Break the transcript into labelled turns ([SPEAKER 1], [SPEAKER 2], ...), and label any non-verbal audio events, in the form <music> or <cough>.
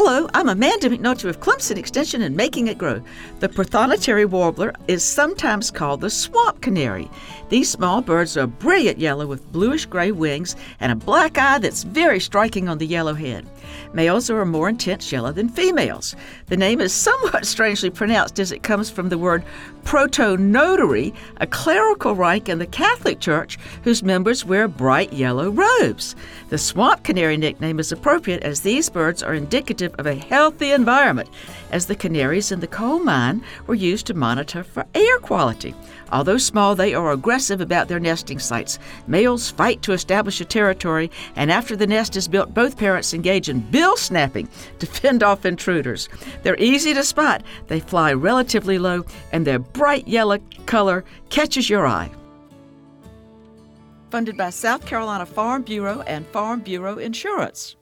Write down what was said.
[SPEAKER 1] Hello, I'm Amanda McNulty with Clemson Extension and Making It Grow. The prothonotary warbler is sometimes called the swamp canary. These small birds are brilliant yellow with bluish gray wings and a black eye that's very striking on the yellow head. Males are a more intense yellow than females. The name is somewhat <laughs> strangely pronounced as it comes from the word protonotary, a clerical rank in the Catholic Church whose members wear bright yellow robes. The swamp canary nickname is appropriate as these birds are indicative of a healthy environment, as the canaries in the coal mine were used to monitor for air quality. Although small, they are aggressive about their nesting sites. Males fight to establish a territory, and after the nest is built, both parents engage in bill snapping to fend off intruders. They're easy to spot, they fly relatively low, and their bright yellow color catches your eye. Funded by South Carolina Farm Bureau and Farm Bureau Insurance.